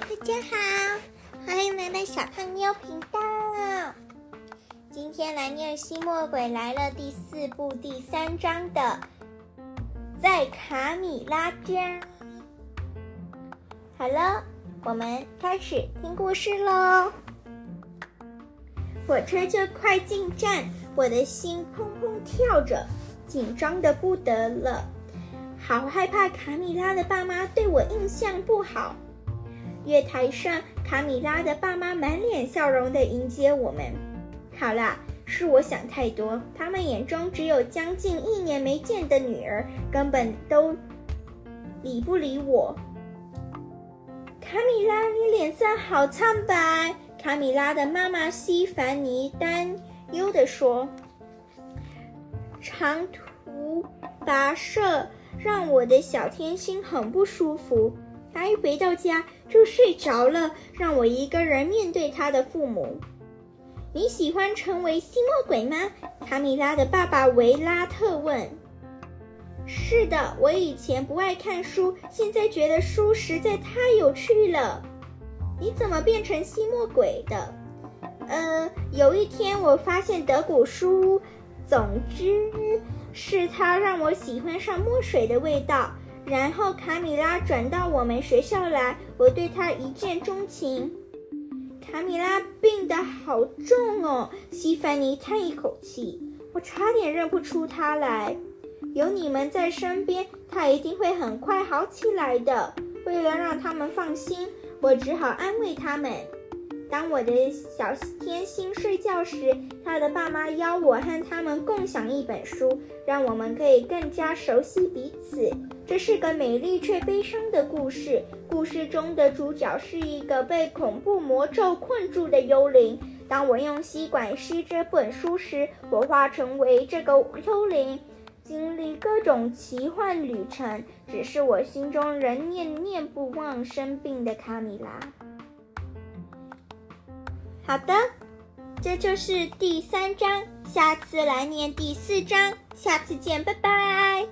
大家好，欢迎来到小胖妞频道。今天来念《吸墨鬼来了》第四部第三章的，在卡米拉家。好了，我们开始听故事喽。火车就快进站，我的心砰砰跳着，紧张的不得了，好害怕卡米拉的爸妈对我印象不好。月台上，卡米拉的爸妈满脸笑容地迎接我们。好啦，是我想太多，他们眼中只有将近一年没见的女儿，根本都理不理我。卡米拉，你脸色好苍白。卡米拉的妈妈西凡尼担忧地说：“长途跋涉让我的小天心很不舒服。”他一回到家就睡着了，让我一个人面对他的父母。你喜欢成为吸墨鬼吗？卡米拉的爸爸维拉特问。是的，我以前不爱看书，现在觉得书实在太有趣了。你怎么变成吸墨鬼的？呃，有一天我发现德古书，总之是它让我喜欢上墨水的味道。然后卡米拉转到我们学校来，我对她一见钟情。卡米拉病得好重哦，西凡尼叹一口气，我差点认不出她来。有你们在身边，她一定会很快好起来的。为了让他们放心，我只好安慰他们。当我的小天心睡觉时，他的爸妈邀我和他们共享一本书，让我们可以更加熟悉彼此。这是个美丽却悲伤的故事。故事中的主角是一个被恐怖魔咒困住的幽灵。当我用吸管吸这本书时，我化成为这个幽灵，经历各种奇幻旅程。只是我心中仍念念不忘生病的卡米拉。好的，这就是第三章，下次来念第四章，下次见，拜拜。